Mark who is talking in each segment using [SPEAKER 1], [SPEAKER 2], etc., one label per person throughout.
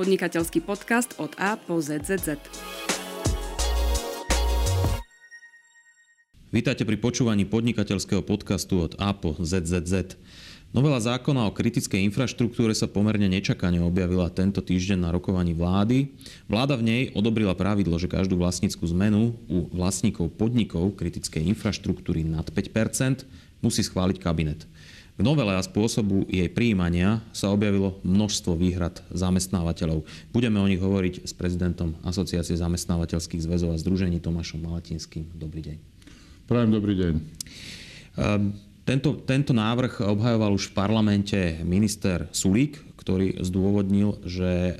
[SPEAKER 1] podnikateľský podcast od A po ZZZ.
[SPEAKER 2] Vítajte pri počúvaní podnikateľského podcastu od A po ZZZ. Novela zákona o kritickej infraštruktúre sa pomerne nečakane objavila tento týždeň na rokovaní vlády. Vláda v nej odobrila pravidlo, že každú vlastníckú zmenu u vlastníkov podnikov kritickej infraštruktúry nad 5% musí schváliť kabinet. K novele a spôsobu jej príjmania sa objavilo množstvo výhrad zamestnávateľov. Budeme o nich hovoriť s prezidentom Asociácie zamestnávateľských zväzov a združení Tomášom Malatinským. Dobrý deň.
[SPEAKER 3] Prajem dobrý deň.
[SPEAKER 2] Um, tento, tento návrh obhajoval už v parlamente minister Sulík, ktorý zdôvodnil, že e,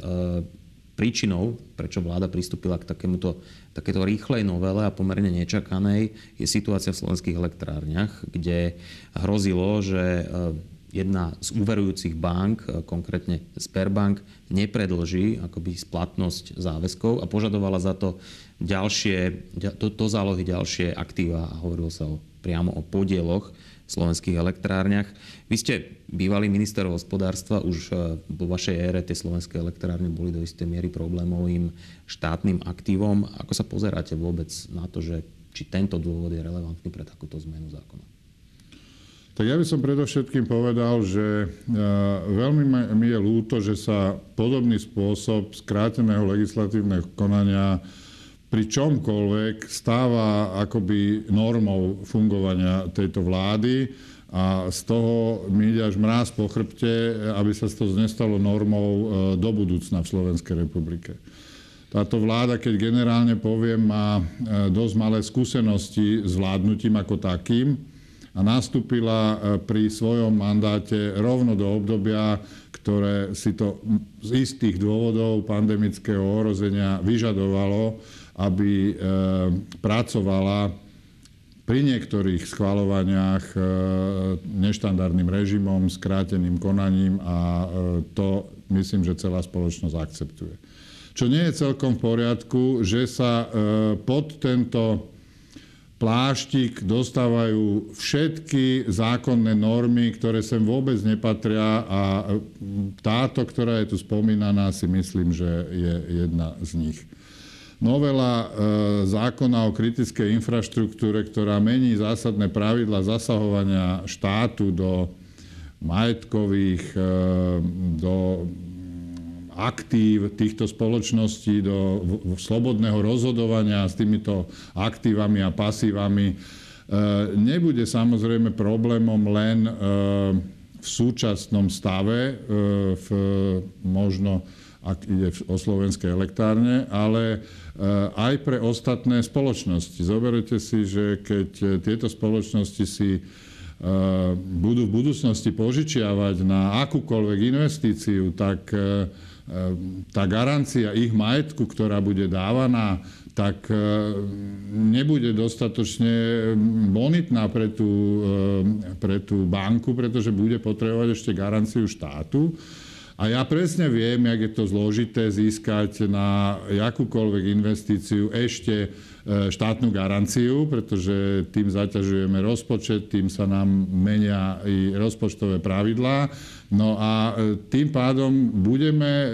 [SPEAKER 2] príčinou, prečo vláda pristúpila k takémuto, takéto rýchlej novele a pomerne nečakanej, je situácia v slovenských elektrárniach, kde hrozilo, že e, jedna z úverujúcich bank, e, konkrétne Sperbank, nepredlží akoby splatnosť záväzkov a požadovala za to ďalšie, do, do zálohy ďalšie aktíva. A hovorilo sa o, priamo o podieloch slovenských elektrárniach. Vy ste bývalý minister hospodárstva, už e, vo vašej ére tie slovenské elektrárne boli do istej miery problémovým štátnym aktívom. Ako sa pozeráte vôbec na to, že či tento dôvod je relevantný pre takúto zmenu zákona?
[SPEAKER 3] Tak ja by som predovšetkým povedal, že e, veľmi mi je ľúto, že sa podobný spôsob skráteného legislatívneho konania pri čomkoľvek stáva akoby normou fungovania tejto vlády a z toho mi ide až mráz po chrbte, aby sa to nestalo normou e, do budúcna v Slovenskej republike. Táto vláda, keď generálne poviem, má e, dosť malé skúsenosti s vládnutím ako takým a nastúpila e, pri svojom mandáte rovno do obdobia, ktoré si to z istých dôvodov pandemického ohrozenia vyžadovalo aby e, pracovala pri niektorých schvalovaniach e, neštandardným režimom, skráteným konaním a e, to myslím, že celá spoločnosť akceptuje. Čo nie je celkom v poriadku, že sa pod tento pláštik dostávajú všetky zákonné normy, ktoré sem vôbec nepatria a táto, ktorá je tu spomínaná, si myslím, že je jedna z nich. Novela e, zákona o kritickej infraštruktúre, ktorá mení zásadné pravidla zasahovania štátu do majetkových, e, do aktív týchto spoločností, do slobodného rozhodovania s týmito aktívami a pasívami, e, nebude samozrejme problémom len v súčasnom stave, v možno ak ide o slovenské elektrárne, ale aj pre ostatné spoločnosti. Zoberte si, že keď tieto spoločnosti si budú v budúcnosti požičiavať na akúkoľvek investíciu, tak tá garancia ich majetku, ktorá bude dávaná, tak nebude dostatočne bonitná pre tú, pre tú banku, pretože bude potrebovať ešte garanciu štátu. A ja presne viem, jak je to zložité získať na akúkoľvek investíciu ešte štátnu garanciu, pretože tým zaťažujeme rozpočet, tým sa nám menia i rozpočtové pravidlá. No a e, tým pádom budeme e,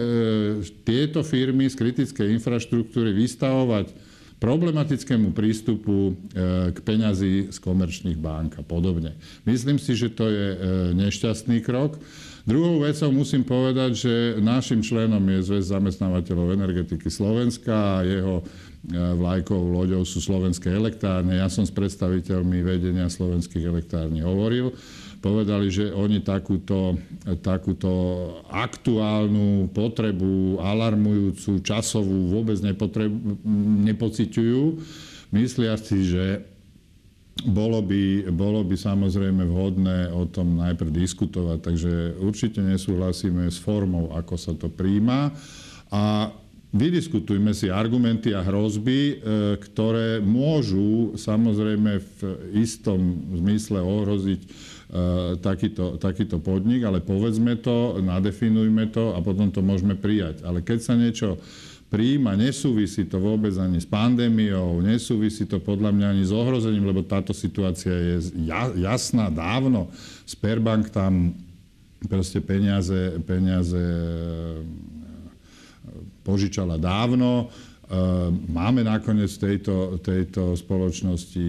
[SPEAKER 3] tieto firmy z kritickej infraštruktúry vystavovať problematickému prístupu k peňazí z komerčných bank a podobne. Myslím si, že to je nešťastný krok. Druhou vecou musím povedať, že našim členom je Zväz zamestnávateľov energetiky Slovenska a jeho e, vlajkovou loďou sú slovenské elektrárne. Ja som s predstaviteľmi vedenia slovenských elektrární hovoril. Povedali, že oni takúto, takúto aktuálnu potrebu, alarmujúcu, časovú vôbec nepociťujú. Myslia si, že bolo by, bolo by samozrejme vhodné o tom najprv diskutovať, takže určite nesúhlasíme s formou, ako sa to príjma. A vydiskutujme si argumenty a hrozby, e, ktoré môžu samozrejme v istom zmysle ohroziť e, takýto, takýto podnik, ale povedzme to, nadefinujme to a potom to môžeme prijať. Ale keď sa niečo príjma, nesúvisí to vôbec ani s pandémiou, nesúvisí to podľa mňa ani s ohrozením, lebo táto situácia je jasná dávno. Sperbank tam proste peniaze, peniaze požičala dávno. Máme nakoniec tejto, tejto spoločnosti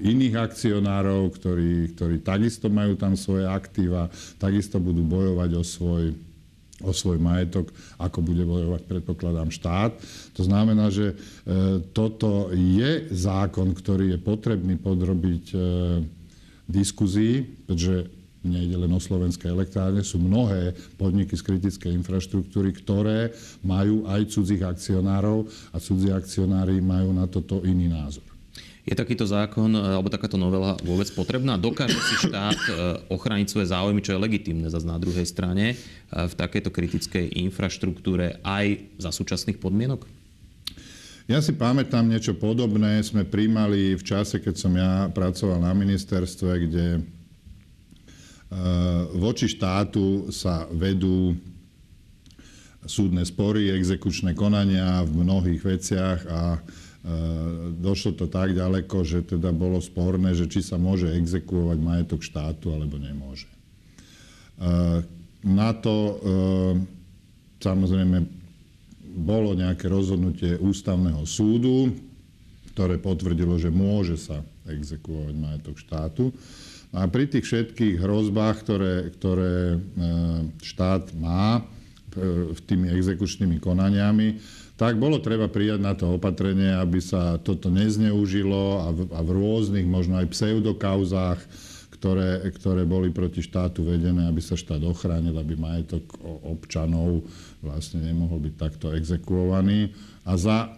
[SPEAKER 3] iných akcionárov, ktorí, ktorí takisto majú tam svoje aktíva, takisto budú bojovať o svoj, o svoj majetok, ako bude bojovať, predpokladám, štát. To znamená, že e, toto je zákon, ktorý je potrebný podrobiť e, diskuzii, pretože nejde len o slovenské elektrárne, sú mnohé podniky z kritickej infraštruktúry, ktoré majú aj cudzích akcionárov a cudzí akcionári majú na toto iný názor.
[SPEAKER 2] Je takýto zákon e, alebo takáto novela vôbec potrebná? Dokáže si štát e, ochrániť svoje záujmy, čo je legitimné zase na druhej strane e, v takejto kritickej infraštruktúre aj za súčasných podmienok?
[SPEAKER 3] Ja si pamätám niečo podobné. Sme príjmali v čase, keď som ja pracoval na ministerstve, kde voči štátu sa vedú súdne spory, exekučné konania v mnohých veciach a E, došlo to tak ďaleko, že teda bolo sporné, že či sa môže exekuovať majetok štátu alebo nemôže. E, na to samozrejme bolo nejaké rozhodnutie ústavného súdu, ktoré potvrdilo, že môže sa exekuovať majetok štátu. A pri tých všetkých hrozbách, ktoré, ktoré štát má tými exekučnými konaniami, tak bolo treba prijať na to opatrenie, aby sa toto nezneužilo a v, a v rôznych, možno aj pseudokauzách, ktoré, ktoré boli proti štátu vedené, aby sa štát ochránil, aby majetok občanov vlastne nemohol byť takto exekuovaný. A za e,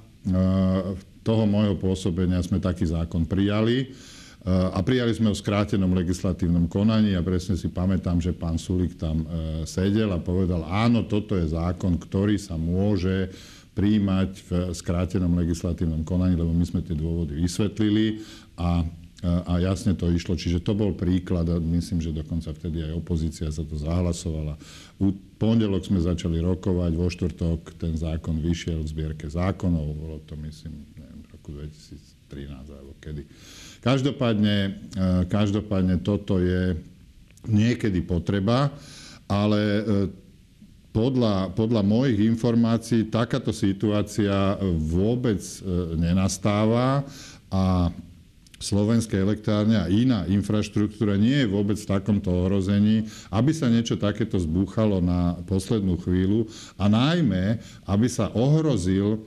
[SPEAKER 3] toho môjho pôsobenia sme taký zákon prijali. E, a prijali sme v skrátenom legislatívnom konaní a presne si pamätám, že pán Sulik tam e, sedel a povedal, áno, toto je zákon, ktorý sa môže príjmať v skrátenom legislatívnom konaní, lebo my sme tie dôvody vysvetlili a, a jasne to išlo. Čiže to bol príklad a myslím, že dokonca vtedy aj opozícia sa to zahlasovala. U pondelok sme začali rokovať, vo štvrtok ten zákon vyšiel v zbierke zákonov, bolo to myslím neviem, v roku 2013 alebo kedy. Každopádne, e, každopádne toto je niekedy potreba, ale e, podľa, podľa mojich informácií takáto situácia vôbec e, nenastáva a slovenské elektrárne a iná infraštruktúra nie je vôbec v takomto ohrození, aby sa niečo takéto zbúchalo na poslednú chvíľu a najmä, aby sa ohrozil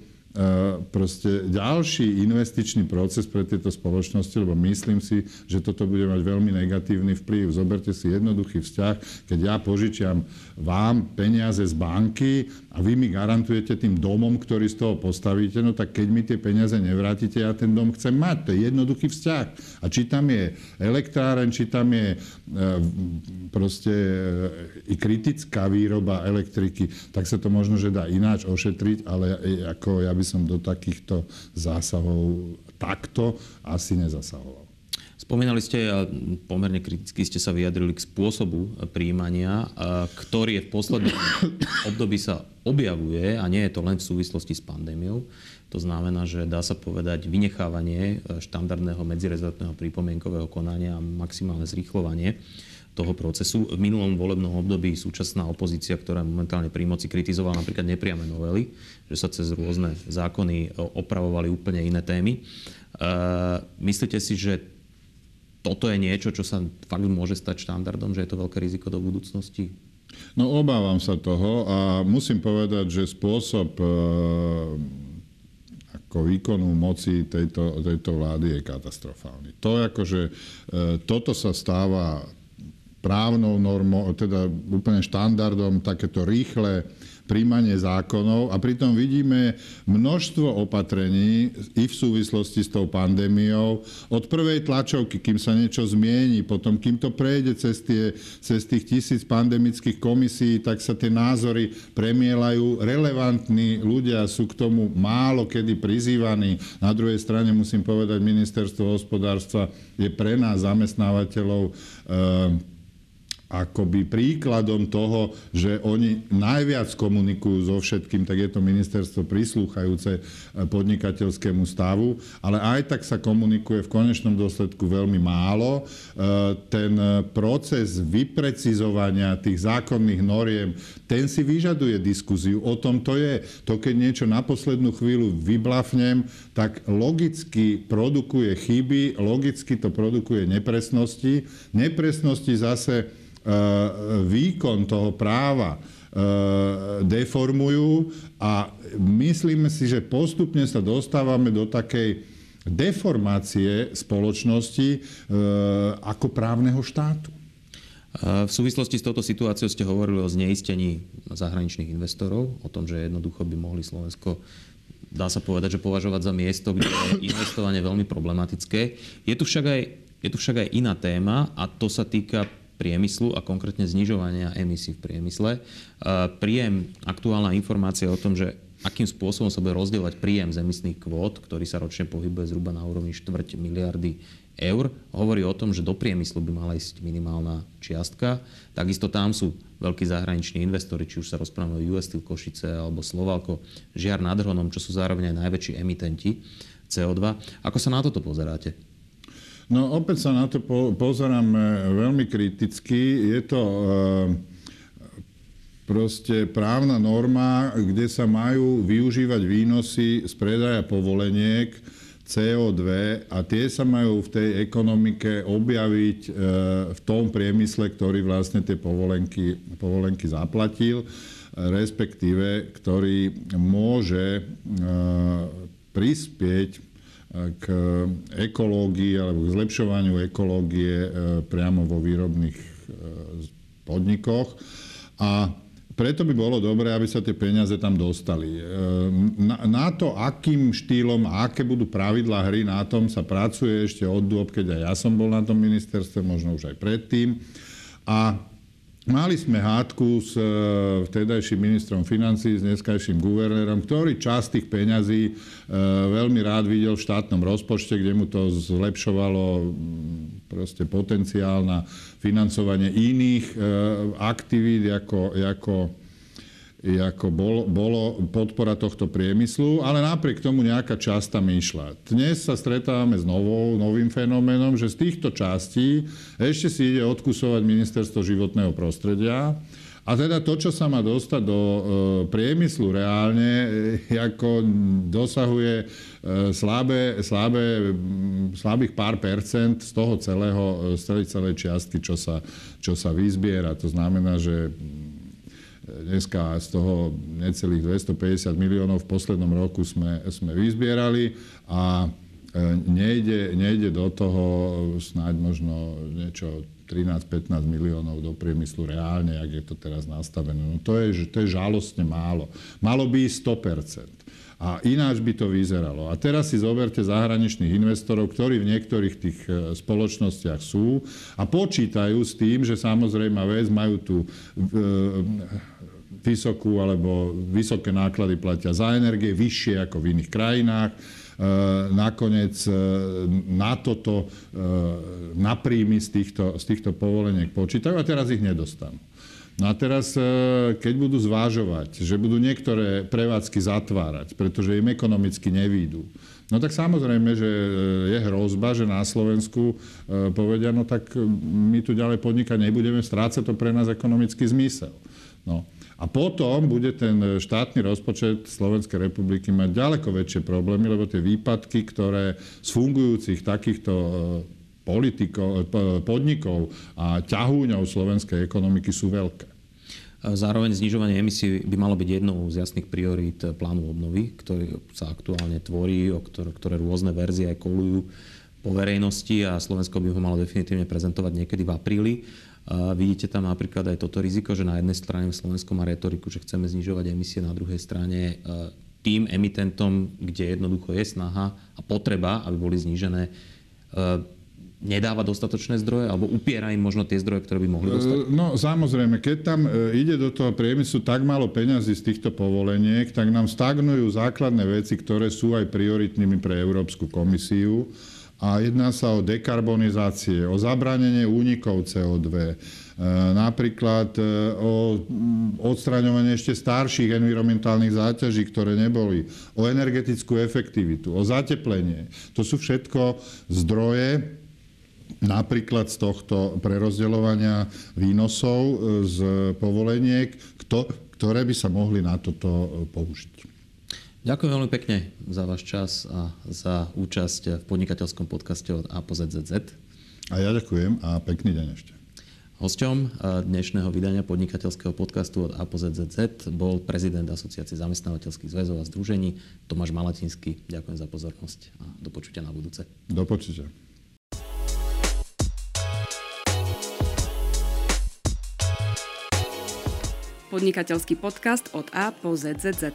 [SPEAKER 3] proste ďalší investičný proces pre tieto spoločnosti, lebo myslím si, že toto bude mať veľmi negatívny vplyv. Zoberte si jednoduchý vzťah, keď ja požičiam vám peniaze z banky a vy mi garantujete tým domom, ktorý z toho postavíte, no tak keď mi tie peniaze nevrátite, ja ten dom chcem mať. To je jednoduchý vzťah. A či tam je elektráren, či tam je e, proste e, kritická výroba elektriky, tak sa to možno, že dá ináč ošetriť, ale ako ja by som do takýchto zásahov takto asi nezasahoval.
[SPEAKER 2] Spomínali ste, a pomerne kriticky ste sa vyjadrili k spôsobu príjmania, ktorý je v poslednom období sa objavuje a nie je to len v súvislosti s pandémiou. To znamená, že dá sa povedať vynechávanie štandardného medzirezortného pripomienkového konania a maximálne zrýchlovanie toho procesu. V minulom volebnom období súčasná opozícia, ktorá momentálne pri moci, kritizovala napríklad nepriame novely, že sa cez rôzne zákony opravovali úplne iné témy. E, myslíte si, že toto je niečo, čo sa fakt môže stať štandardom, že je to veľké riziko do budúcnosti?
[SPEAKER 3] No obávam sa toho a musím povedať, že spôsob e, ako výkonu moci tejto, tejto vlády je katastrofálny. To akože, e, toto sa stáva právnou normou, teda úplne štandardom, takéto rýchle príjmanie zákonov a pritom vidíme množstvo opatrení i v súvislosti s tou pandémiou. Od prvej tlačovky, kým sa niečo zmieni, potom kým to prejde cez, tie, cez tých tisíc pandemických komisí, tak sa tie názory premielajú. Relevantní ľudia sú k tomu málo kedy prizývaní. Na druhej strane musím povedať, ministerstvo hospodárstva je pre nás zamestnávateľov e, akoby príkladom toho, že oni najviac komunikujú so všetkým, tak je to ministerstvo prislúchajúce podnikateľskému stavu, ale aj tak sa komunikuje v konečnom dôsledku veľmi málo. Ten proces vyprecizovania tých zákonných noriem, ten si vyžaduje diskuziu. O tom to je. To, keď niečo na poslednú chvíľu vyblafnem, tak logicky produkuje chyby, logicky to produkuje nepresnosti. Nepresnosti zase e, výkon toho práva e, deformujú a myslíme si, že postupne sa dostávame do takej deformácie spoločnosti e, ako právneho štátu.
[SPEAKER 2] V súvislosti s touto situáciou ste hovorili o zneistení zahraničných investorov, o tom, že jednoducho by mohli Slovensko dá sa povedať, že považovať za miesto, kde je investovanie veľmi problematické. Je tu však aj, je tu však aj iná téma a to sa týka priemyslu a konkrétne znižovania emisí v priemysle. Príjem, aktuálna informácia o tom, že akým spôsobom sa bude rozdielovať príjem z emisných kvót, ktorý sa ročne pohybuje zhruba na úrovni 4 miliardy eur, hovorí o tom, že do priemyslu by mala ísť minimálna čiastka. Takisto tam sú veľkí zahraniční investori, či už sa rozprávame o US Steel Košice alebo Slovalko, Žiar nad Hronom, čo sú zároveň aj najväčší emitenti CO2. Ako sa na toto pozeráte?
[SPEAKER 3] No opäť sa na to po, pozerám veľmi kriticky. Je to e, proste právna norma, kde sa majú využívať výnosy z predaja povoleniek, CO2 a tie sa majú v tej ekonomike objaviť e, v tom priemysle, ktorý vlastne tie povolenky, povolenky zaplatil, respektíve ktorý môže e, prispieť e, k ekológii alebo k zlepšovaniu ekológie priamo vo výrobných podnikoch. A preto by bolo dobré, aby sa tie peniaze tam dostali. Na, na to, akým štýlom aké budú pravidlá hry, na tom sa pracuje ešte od dôb, keď aj ja som bol na tom ministerstve, možno už aj predtým. A Mali sme hádku s e, vtedajším ministrom financí, s dneskajším guvernérom, ktorý časť tých peňazí e, veľmi rád videl v štátnom rozpočte, kde mu to zlepšovalo proste potenciál na financovanie iných e, aktivít, ako, ako ako bol, bolo podpora tohto priemyslu, ale napriek tomu nejaká časť tam išla. Dnes sa stretávame s novou, novým fenoménom, že z týchto častí ešte si ide odkusovať ministerstvo životného prostredia. A teda to, čo sa má dostať do e, priemyslu reálne, e, ako dosahuje e, slabé, slabé, slabých pár percent z toho celého, z celej, celej čiastky, čo sa, čo sa vyzbiera. To znamená, že Dneska z toho necelých 250 miliónov v poslednom roku sme, sme vyzbierali a e, nejde, nejde do toho snáď možno niečo 13-15 miliónov do priemyslu reálne, ak je to teraz nastavené. No to je, to je žalostne málo. Malo by ísť 100%. A ináč by to vyzeralo. A teraz si zoberte zahraničných investorov, ktorí v niektorých tých e, spoločnostiach sú a počítajú s tým, že samozrejme vec majú tú e, vysokú alebo vysoké náklady platia za energie, vyššie ako v iných krajinách. E, nakoniec na toto, na príjmy z týchto, z týchto povoleniek počítajú a teraz ich nedostanú. No a teraz, e, keď budú zvážovať, že budú niektoré prevádzky zatvárať, pretože im ekonomicky nevídu, no tak samozrejme, že e, je hrozba, že na Slovensku e, povedia, no tak my tu ďalej podnikať nebudeme, stráca to pre nás ekonomický zmysel. No. A potom bude ten štátny rozpočet Slovenskej republiky mať ďaleko väčšie problémy, lebo tie výpadky, ktoré z fungujúcich takýchto politikov, podnikov a ťahúňov slovenskej ekonomiky sú veľké.
[SPEAKER 2] Zároveň znižovanie emisí by malo byť jednou z jasných priorít plánu obnovy, ktorý sa aktuálne tvorí, o ktoré, ktoré rôzne verzie aj kolujú po verejnosti a Slovensko by ho malo definitívne prezentovať niekedy v apríli. Vidíte tam napríklad aj toto riziko, že na jednej strane Slovensko má retoriku, že chceme znižovať emisie, na druhej strane e, tým emitentom, kde jednoducho je snaha a potreba, aby boli znížené, nedáva dostatočné zdroje alebo upiera im možno tie zdroje, ktoré by mohli e, dostať?
[SPEAKER 3] No samozrejme, keď tam e, ide do toho priemyslu tak málo peňazí z týchto povoleniek, tak nám stagnujú základné veci, ktoré sú aj prioritnými pre Európsku komisiu. a jedná sa o dekarbonizácie, o zabránenie únikov CO2, napríklad o mm, odstraňovanie ešte starších environmentálnych záťaží, ktoré neboli, o energetickú efektivitu, o zateplenie. To sú všetko zdroje, napríklad z tohto prerozdeľovania výnosov z povoleniek, ktoré by sa mohli na toto použiť.
[SPEAKER 2] Ďakujem veľmi pekne za váš čas a za účasť v podnikateľskom podcaste od A po ZZZ.
[SPEAKER 3] A ja ďakujem a pekný deň ešte.
[SPEAKER 2] Hosťom dnešného vydania podnikateľského podcastu od A po ZZZ bol prezident Asociácie zamestnávateľských zväzov a združení Tomáš Malatinský. Ďakujem za pozornosť a do počutia na budúce.
[SPEAKER 3] Do počutia.
[SPEAKER 1] Podnikateľský podcast od A po ZZZ.